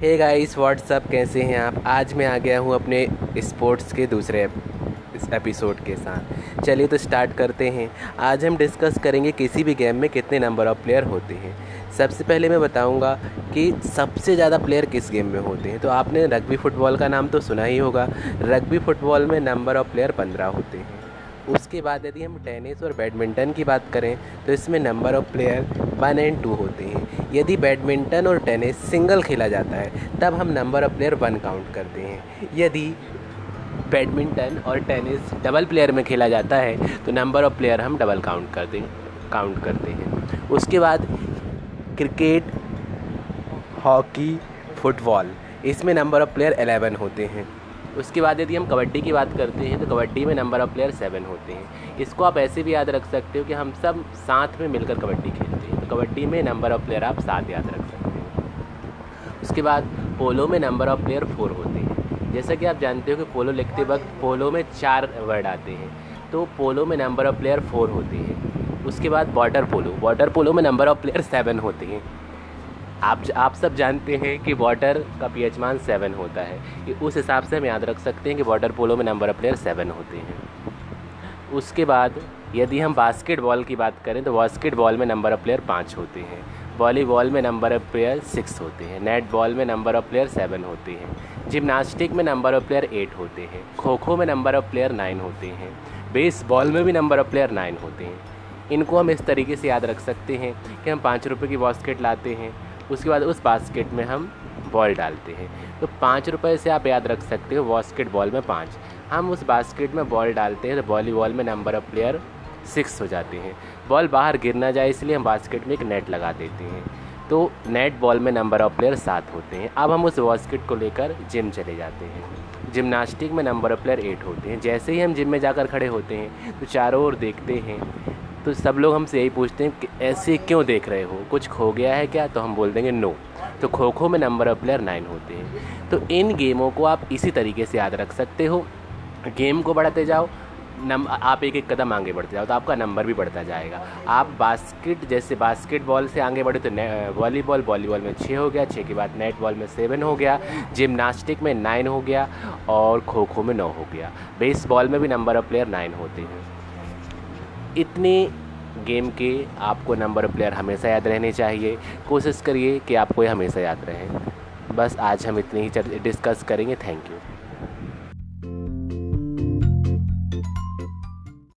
Hey guys what's up कैसे हैं आप? आज मैं आ गया हूँ अपने स्पोर्ट्स के दूसरे इस एपिसोड के साथ। चलिए तो स्टार्ट करते हैं। आज हम डिस्कस करेंगे किसी भी गेम में कितने नंबर ऑफ़ प्लेयर होते हैं। सबसे पहले मैं बताऊँगा कि सबसे ज़्यादा प्लेयर किस गेम में होते हैं। तो आपने रग्बी फ़ुटबॉल का नाम तो सुना ही होगा। रग्बी फ़ुटबॉल में नंबर ऑफ़ प्लेयर पंद्रह होते हैं। उसके बाद यदि हम टेनिस और बैडमिंटन की बात करें तो इसमें number of player one and two होते हैं। यदि बैडमिंटन और टेनिस सिंगल खेला जाता है, तब हम number of player one count करते हैं। यदि बैडमिंटन और टेनिस डबल प्लेयर में खेला जाता है तो नंबर ऑफ़ प्लेयर हम डबल काउंट करते काउंट करते हैं। उसके बाद क्रिकेट, हॉकी, फुटबॉल, इसमें नंबर ऑफ़ प्लेयर एलेवन होते हैं। उसके बाद यदि हम कबड्डी की बात करते हैं तो कबड्डी में नंबर ऑफ़ प्लेयर सेवन होते हैं। इसको आप ऐसे भी याद रख सकते हो कि हम सब साथ में मिलकर कबड्डी खेलते हैं। तो कबड्डी में नंबर ऑफ़ प्लेयर आप सात याद रख सकते हैं। उसके बाद पोलो में नंबर ऑफ़ प्लेयर फोर होते हैं। जैसा कि आप जानते हो कि पोलो लिखते वक्त पोलो में चार वर्ड आते हैं। तो पोलो में नंबर ऑफ़ प्लेयर फोर होते हैं। उसके बाद वाटर पोलो वाटर पोलो में नंबर ऑफ़ प्लेयर सेवन होते हैं। आप आप सब जानते हैं कि वाटर का पी मान सेवन होता है। कि उस हिसाब से हम याद रख सकते हैं कि वाटर पोलो में नंबर ऑफ़ प्लेयर सेवन होते हैं। उसके बाद यदि हम बास्केटबॉल की बात करें तो बास्केटबॉल में नंबर ऑफ़ प्लेयर पाँच होते हैं। वॉलीबॉल में नंबर ऑफ़ प्लेयर सिक्स होते हैं। नेट बॉल में नंबर ऑफ़ प्लेयर सेवन होते हैं। जिमनास्टिक में नंबर ऑफ़ प्लेयर एट होते हैं। खो खो में नंबर ऑफ़ प्लेयर नाइन होते हैं। बेस बॉल में भी नंबर ऑफ़ प्लेयर नाइन होते हैं। इनको हम इस तरीके से याद रख सकते हैं कि हम पाँच रुपये की बास्केट लाते हैं। उसके बाद उस बास्केट में हम बॉल डालते हैं। तो पाँच रुपये से आप याद रख सकते हो बास्केट बॉल में पाँच। हम उस बास्केट में बॉल डालते हैं तो वॉलीबॉल में नंबर ऑफ़ प्लेयर सिक्स हो जाते हैं। बॉल बाहर गिर ना जाए, इसलिए हम बास्केट में एक नेट लगा देते हैं। तो नेट बॉल में नंबर ऑफ़ प्लेयर सात होते हैं। अब हम उस बास्केट को लेकर जिम चले जाते हैं। जिमनास्टिक में नंबर ऑफ़ प्लेयर एट होते हैं। जैसे ही हम जिम में जाकर खड़े होते हैं तो चारों ओर देखते हैं। तो सब लोग हमसे यही पूछते हैं कि ऐसे क्यों देख रहे हो? कुछ खो गया है क्या? तो हम बोल देंगे नो तो खो खो में नंबर ऑफ़ प्लेयर नाइन होते हैं। तो इन गेमों को आप इसी तरीके से याद रख सकते हो। गेम को बढ़ाते जाओ, नम, आप एक एक कदम आगे बढ़ते जाओ तो आपका नंबर भी बढ़ता जाएगा। आप बास्केट जैसे बास्केटबॉल से आगे बढ़े तो वॉलीबॉल वॉलीबॉल में छः हो गया, छः के बाद नेट बॉल में सेवन हो गया जिमनास्टिक में नाइन हो गया और खो खो में नौ हो गया। बेसबॉल में भी नंबर ऑफ़ प्लेयर नाइन होते हैं। इतने गेम के आपको नंबर प्लेयर हमेशा याद रहने चाहिए। कोशिश करिए कि आपको ये हमेशा याद रहे। बस आज हम इतने ही डिस्कस करेंगे। Thank you.